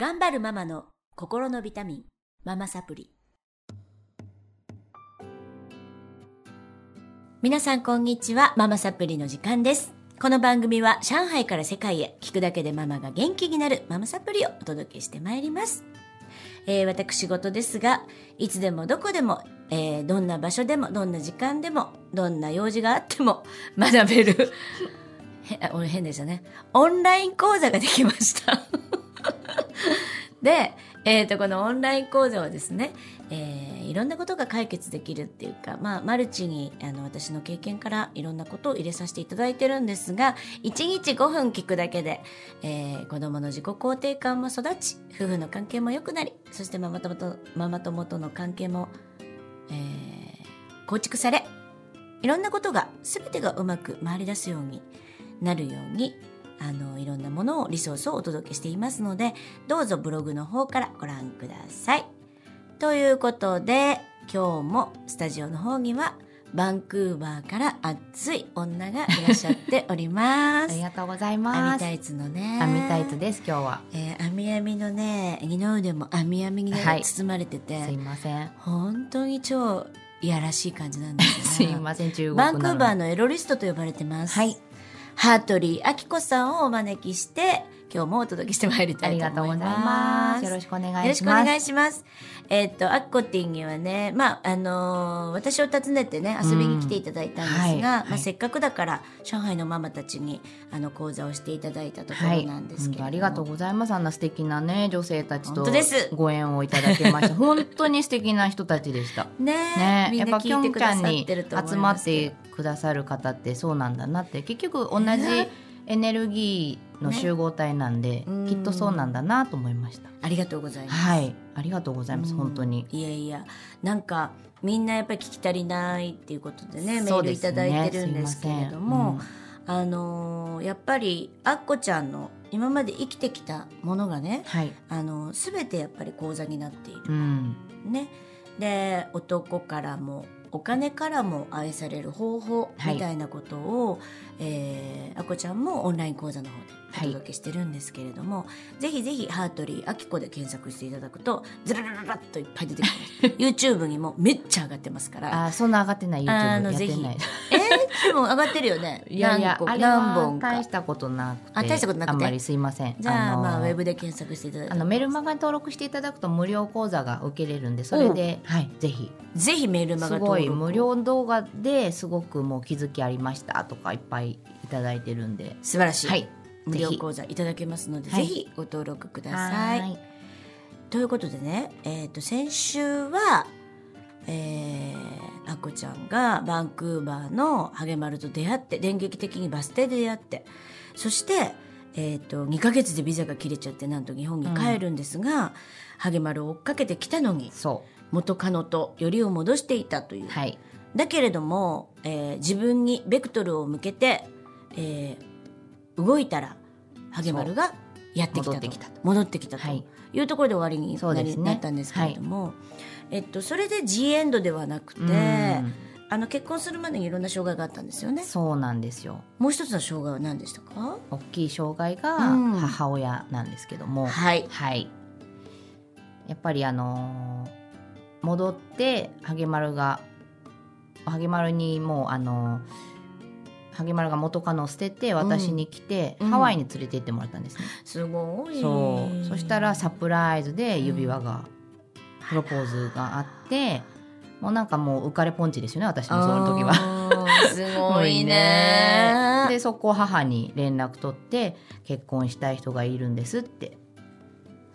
頑張るママの心のビタミン、ママサプリ。皆さんこんにちは、ママサプリの時間です。この番組は上海から世界へ聞くだけでママが元気になるママサプリをお届けしてまいります。えー私事ですが、いつでもどこでも、えーどんな場所でも、どんな時間でも、どんな用事があっても学べる、へあ俺変でしたね。オンライン講座ができました。で、えっ、と、このオンライン講座はですね、えーいろんなことが解決できるっていうか、まあ、マルチに、あの、私の経験からいろんなことを入れさせていただいてるんですが、1日5分聞くだけで、えー子供の自己肯定感も育ち、夫婦の関係も良くなり、そしてママ友と、ママ友との関係も、えー構築され、いろんなことが、全てがうまく回り出すようになるように、あの、いろんなものを、リソースをお届けしていますので、どうぞブログの方からご覧ください。ということで、今日もスタジオの方には、バンクーバーから熱い女がいらっしゃっておりま あすり。がとうござい網ます。タイツのね。網タイツです今日は。えー、網網のね、二の腕も網網にね、はい包まれてて、すいません。本当に超いやらしい感じなんです すがいません中国バンクーバーの。のエロリストと呼ばれてます。はい。ハートリー・アキコさんをお招きして、今日もお届けしてまいりたいと思いま。ますす。よろしくお願いします。よろしくお願いします。えっと、アッコティンにはね、まあ、あのー私を訪ねてね、遊びに来ていただいたんですが、うんはいまあ、はいせっかくだから、上海のママたちに、あの、講座をしていただいたところはい。なんですけれども、本当ありがとうございます。あんな素敵なね女性たちとご縁をいただけました。本当に素敵な人たちでした。ねね、やっぱきょんちゃんにてると思い集まってくださる方ってそうなんだなって結局同じねエネルギーの集合体なんで、うん。きっとそうなんだなと思いました。ありがとうございます。はい、ありがとうございます、うん。本当に。いやいや。なんかみんなやっぱり聞き足りないっていうことでねメールいただいてるんですけれども、あのーやっぱりあっこちゃんの今まで生きてきたものがね、はい、あのー全てやっぱり講座になっている、うん、ね。で男からもお金からも愛される方法はい。みたいなことを、えーあこちゃんもオンライン講座の方でおはい。届けしてるんですけれども、ぜひぜひハートリーあきこで検索していただくとずららららっといっぱい出てくる。YouTube にもめっちゃ上がってますから。あ、そんな上がってない。YouTube あやってない。えー、でも上がってるよね。いやいや、何本大したことなくて、あ大したことなくて？あんまりすいません。じゃあのまあウェブで検索していただいて。あのメルマガに登録していただくと無料講座が受けれるんで、それで、はい、ぜひ。ぜひメールマガすごい無料動画ですごくもう気づきありましたとかいっぱいいただいてるんで、素晴らしい、はい、無料講座いただけますので、はいぜひご登録ください。ということでね、えー、と先週は、えー、ちゃんがバンクーバーのハゲマルと出会って電撃的にバス停で出会ってそして、えー、と2ヶ月でビザが切れちゃってなんと日本に帰るんですが、ハゲマルを追っかけてきたのにそ元カノとよりを戻していたという。う、はい、だけれども、えー自分にベクトルを向けて、えー動いたらハゲマルがやってきたと。戻ってきたと。戻ってきたと。はいいうところで終わりになねなったんですけれども、えっと、それで G エンドではなくて、うんあの結婚するまでにいろんな障害があったんですよね。そうなんですよ。もう一つの障害は何でしたか？大きい障害がうん母親なんですけども、はい。はい。やっぱりあのー戻ってハゲマルがハゲマルにもうあのーハゲマルが元カノを捨てて私に来て、うん。ハワイに連れて行ってもらったんですね。すごい。そう。そしたらサプライズで指輪が、プロポーズがあってもうなんかもう浮かれポンチですよね私のその時は。すごいね。でそこを母に連絡取って結婚したい人がいるんですって。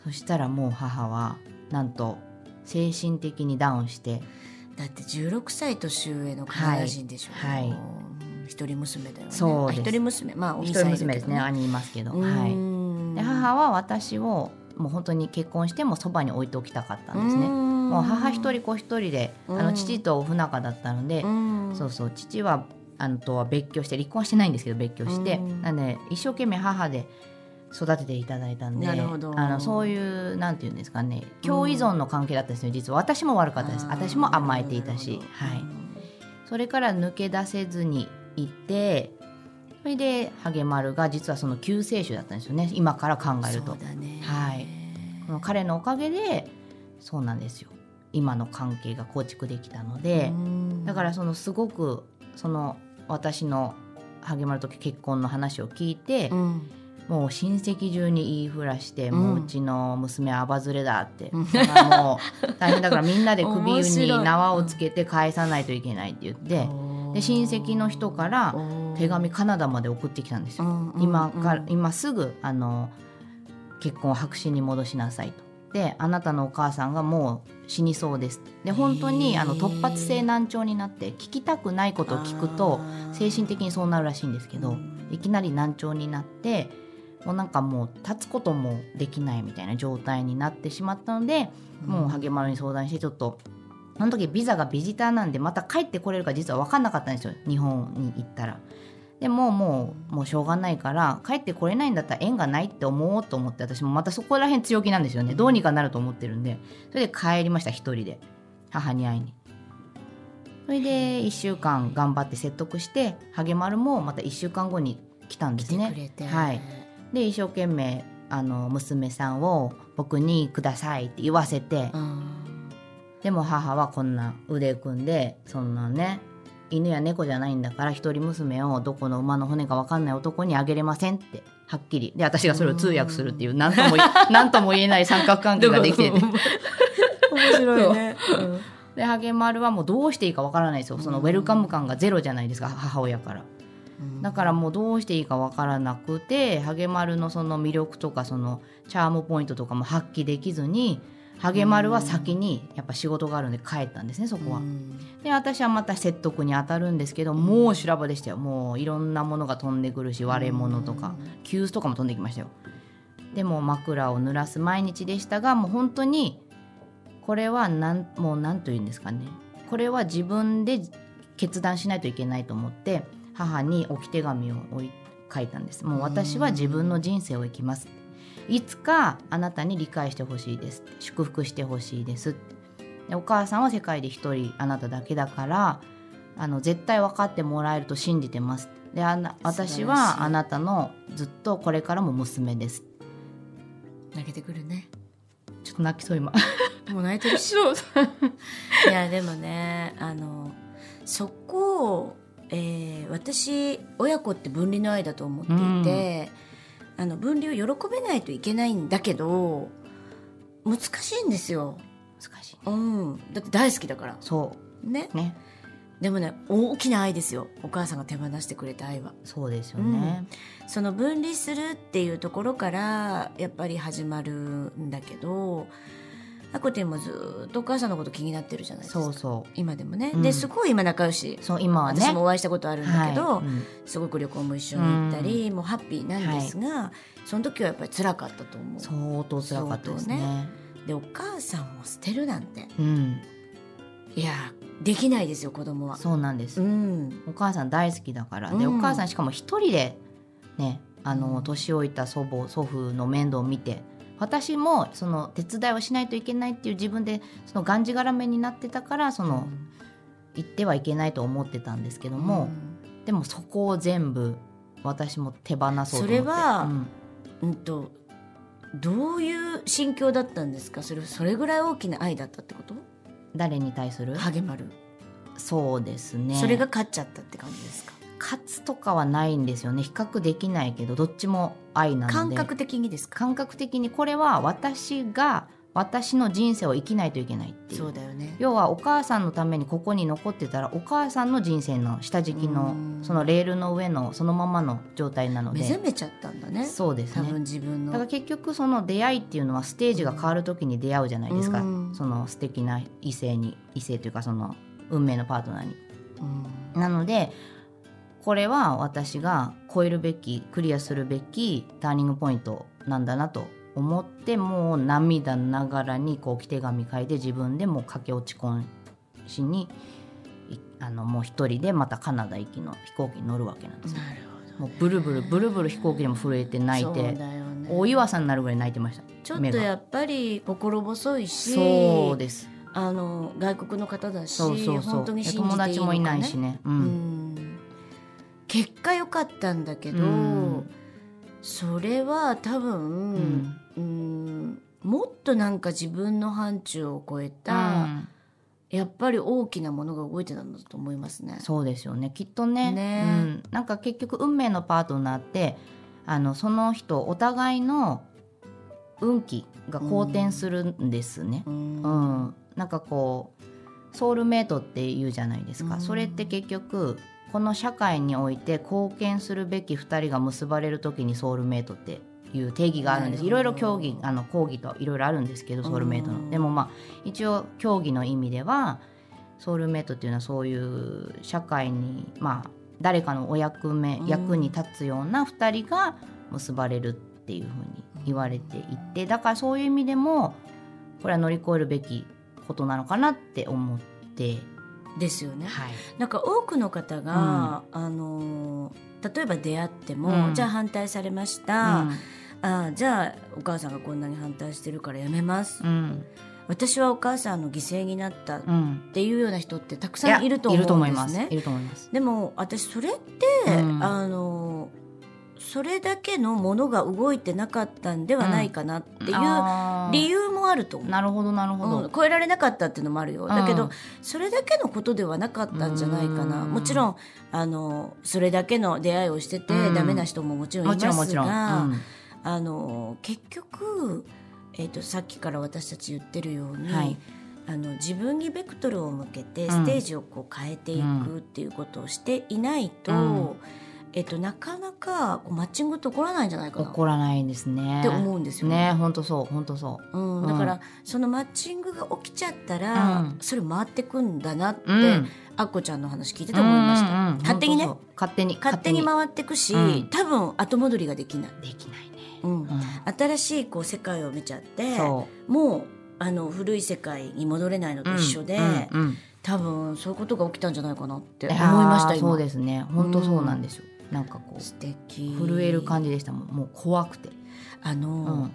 そしたらもう母はなんと精神的にダウンしてだって16歳年上のカナダ人でしょ、はい。はい一人娘だよね。そうです。あ一人娘。まあお一人娘ですね。兄いますけど、ははい、で母は私をもう本当に結婚してもそばに置いておきたかったんですね。もう母一人子一人であうん。の父と不仲だったので、そうそう父はあのとは別居して離婚はしてないんですけど別居して、うん。なんで一生懸命母で育てていただいたんであのそういうなんていうんですかね共依存の関係だったんですよ実は。私も悪かったです。私も甘えていたし、はい、それから抜け出せずにいてそれでハゲマルが実はその救世主だったんですよね。今から考えると。はい。この彼のおかげでそうなんですよ。今の関係が構築できたので、だからそのすごくその私の励まる時結婚の話を聞いて、うん。もう親戚中に言いふらして、うん。もううちの娘はアバズレだって、うん。もう大変だからみんなで首に縄をつけて返さないといけないって言って、で親戚の人から手紙カナダまで送ってきたんですよ。今から、今すぐあの結婚を白紙に戻しなさいと。であなたのお母さんがもう死にそうです。で本当にあの突発性難聴になって聞きたくないことを聞くと精神的にそうなるらしいんですけど、いきなり難聴になってもうなんかもう立つこともできないみたいな状態になってしまったので、もう励まるに相談してちょっとその時ビザがビジターなんでまた帰ってこれるか実は分かんなかったんですよ日本に行ったら。でももうもうしょうがないから帰ってこれないんだったら縁がないって思おうと思って私もまたそこら辺強気なんですよね。どうにかなると思ってるんで。それで帰りました一人で。母に会いに。それで1週間頑張って説得して励まるもまた1週間後に来たんですね。来てく。れて。はい。で一生懸命あの娘さんを僕にくださいって言わせて、うんでも母はこんな腕組んでそんなね犬や猫じゃないんだから一人娘をどこの馬の骨か分かんない男にあげれませんってはっきり。で私がそれを通訳するっていう何とも言え何とも言えない三角関係ができて。て面白いね。でハゲマルはもうどうしていいか分からないですよ。そのウェルカム感がゼロじゃないですか母親から。だからもうどうしていいかわからなくてハゲマルのその魅力とかそのチャームポイントとかも発揮できずにハゲマルは先にやっぱ仕事があるんで帰ったんですねそこは。で私はまた説得に当たるんですけどもう修羅場でしたよ。もういろんなものが飛んでくるし割れ物とか。急須とかも飛んできましたよ。でも枕を濡らす毎日でしたがもう本当にこれはなんもう何と言うんですかね。これは自分で決断しないといけないと思って母に置き手紙を書いたんです。もう私は自分の人生を生きますいつかあなたに理解してほしいです祝福してほしいですでお母さんは世界で一人あなただけだからあの絶対分かってもらえると信じてますであな私はあなたのずっとこれからも娘です泣けてくるね。ちょっと泣きそう今。もう泣いてるし。いやでもねあのそこを、えー私親子って分離の愛だと思っていて、あの分離を喜べないといけないんだけど難しいんですよ。難しい。うん、だって大好きだから。そねう。ね。でもね大きな愛ですよ。お母さんが手放してくれた愛は。そうですよね、その分離するっていうところからやっぱり始まるんだけどあこてんもずっとお母さんのこと気になってるじゃないですか。そうそ今でもね、うん。ですごい今仲良し。うそう今はね。私もお会いしたことあるんだけど、はい。うん。すごく旅行も一緒に行ったり、もうハッピーなんですが、その時はやっぱり辛かったと思う。相当辛かったですね。相でお母さんを捨てるなんて。うん。いやできないですよ子供は。そうなんです、うん。お母さん大好きだから。で、うん。お母さんしかも一人でねあのうん。年老いた祖母祖父の面倒を見て私もその手伝いをしないといけないっていう自分でそのがんじがらめになってたからその、行ってはいけないと思ってたんですけども、でもそこを全部私も手放そうと思って。それはうん。うん、うんとどういう心境だったんですか？それそれぐらい大きな愛だったってこと？誰に対する？励まる、そうですね。それが勝っちゃったって感じですか？勝つとかはないんですよね。比較できないけどどっちも愛なので。感覚的にですか？感覚的にこれは私が私の人生を生きないといけないっていう。そうだよね。要はお母さんのためにここに残ってたらお母さんの人生の下敷きのうん。そのレールの上のそのままの状態なの目覚でめちゃったんだね。そうです多分ね自分の。だから結局その出会いっていうのはステージが変わる時に出会うじゃないですか、うん。その素敵な異性に異性というかその運命のパートナーに。うん。なのでこれは私が超えるべきクリアするべきターニングポイントなんだなと思ってもう涙ながらにこう置き手紙書いて自分でもう駆け落ち婚しにいあのもう一人でまたカナダ行きの飛行機に乗るわけなんですよ。なるほどもうブルブルブルブル飛行機でも震えて泣いてね大岩さんになるぐらい泣いてました。ちょっとやっぱり心細いしそうです。あの外国の方だしそうそうそう。本当に信じていいのか、ね、友達もいないしね。う。うんん結果良かったんだけど、うん。それは多分、うん。うんもっとなんか自分の範疇を超えた、うん。やっぱり大きなものが動いてたんだと思いますね。そうですよね。きっとね。ね。うん、なんか結局運命のパートナーってあのその人お互いの運気が好転するんですね。ううんん。なんかこうソウルメイトって言うじゃないですか、うん。それって結局この社会において貢献するべき2人が結ばれる時にソウルメイトっていう定義があるんです。いろいろ競技あの講義といろいろあるんですけどソウルメイトの、うん。でもまあ一応競技の意味ではソウルメイトっていうのはそういう社会にまあ誰かのお役目、うん。役に立つような2人が結ばれるっていうふうに言われていてだからそういう意味でもこれは乗り越えるべきことなのかなって思って、ですよね。はい、なんか多くの方が、あの例えば出会っても、うん。じゃあ反対されました、あじゃあお母さんがこんなに反対してるからやめます、うん。私はお母さんの犠牲になったっうん、ていうような人ってたくさんいると思うん思います。ね。いると思います。でも私それって、うん。あのそれだけのものが動いてなかったんではないかなっていう理由もあると思う。なるほどなるほど、うん、超えられなかったっていうのもあるよ、だけど、うん。それだけのことではなかったんじゃないかな。うん。もちろんあのそれだけの出会いをしてて、うん。ダメな人ももちろんいもますがあの結局、えー、とさっきから私たち言ってるように、はい。あの自分にベクトルを向けてうん。ステージをこう変えていくっていうことをしていないと,、うんえっとなかなかこうマッチングって起こらないんじゃないかな。起こらないんですね。って思うんですよね。本当そう本当そう。うん、うんだから、そのマッチングが起きちゃったら、うん。それ回ってくんだなって、うん。あっこちゃんの話聞いてて思いました、うんうんうん。勝手にね。勝手に勝手に回ってくし、うん。多分後戻りができない、できないね、うん。うん。新しいこう世界を見ちゃってそもうあの古い世界に戻れないのうと一緒で、うん。うん。うん。多分そういうことが起きたんじゃないかなってい思いました今。そうですね。本当そうなんですよ、なんかこう素敵。震える感じでしたもん。もう怖くて、あの、うん。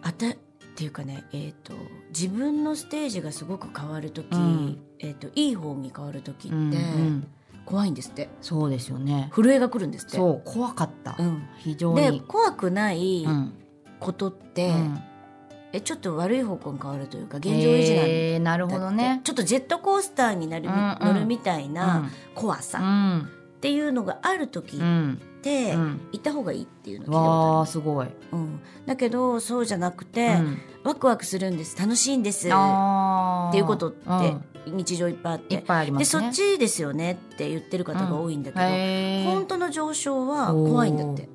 あたっていうかね、えー、と自分のステージがすごく変わる時、うん。えー、といい方に変わる時って、うんうん。怖いんですって。そうですよね。震えが来るんですって。そう怖かった、うん、非常でに怖くないうん。ことって、うん。えちょっと悪い方向に変わるというか現状維持なんだえーなるほどね。ちょっとジェットコースターになる、うんうん。乗るみたいな怖うさんっていうのがある時っうん。て、うん。行った方がいいっていうの聞いたことあすごい、る、うん、だけどそうじゃなくて、うん。ワクワクするんです。楽しいんです。っていうことってうん。日常いっぱいあっ、いってぱいありまね。ですそっちですよねって言ってる方が多いんだけど、本当の上昇は怖いんだって。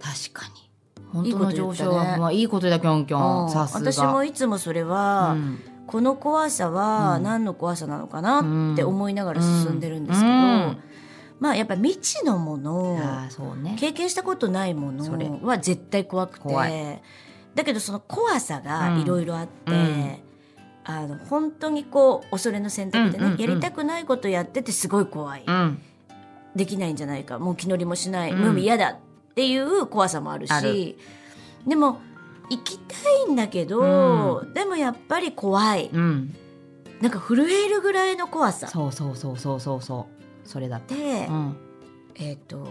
確かに。本当の上昇はいいこと言ったね。まあいいことだキョンキョうん。ンさすが。私もいつもそれは、うん。この怖さはうん。何の怖さなのかなって思いながら進んでるんですけど、うんまあやっぱ未知のものあーそうね。経験したことないものは絶対怖くて。だけどその怖さがいろいろあって、うん。あの本当にこう恐れの選択でね、うんうんうん。やりたくないことやっててすごい怖い、うん。できないんじゃないか。もう気乗りもしない、うん。無味嫌だっていう怖さもあるあしでも行きたいんだけど、でもやっぱり怖い、うん。なんか震えるぐらいの怖さ。そうそうそうそうそうそうそれだったで、うん。えっ、と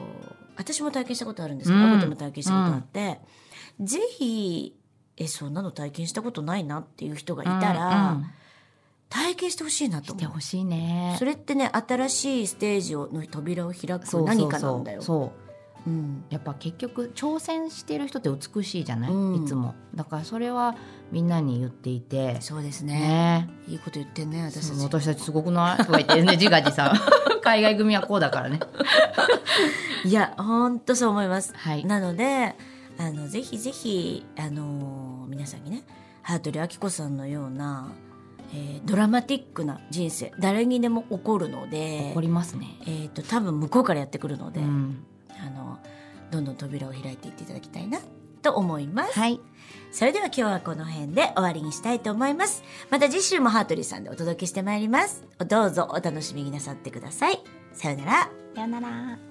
私も体験したことあるんですけど、うん。も体験したことあって、ぜひえそんなの体験したことないなっていう人がいたら、うんうん。体験してほしいなと思う。してほしいね。それってね新しいステージをの扉を開く何かなんだよ。そううん。やっぱ結局挑戦してる人って美しいじゃない、うん。いつも。だからそれはみんなに言っていて。そうですね。ね。いいこと言ってんね私たち。私たちすごくない？とか言ってね自画自賛。海外組はこうだからね。いや本当そう思います、はい。なのであのぜひぜひあの皆さんにね羽鳥明子さんのような、えードラマティックな人生誰にでも起こるので怒りますね。えー、と多分向こうからやってくるので、うんあのどんどん扉を開いていっていただきたいなと思います、はい。それでは今日はこの辺で終わりにしたいと思います。また次週もハートリーさんでお届けしてまいります。どうぞお楽しみになさってください。さようなら。さよなら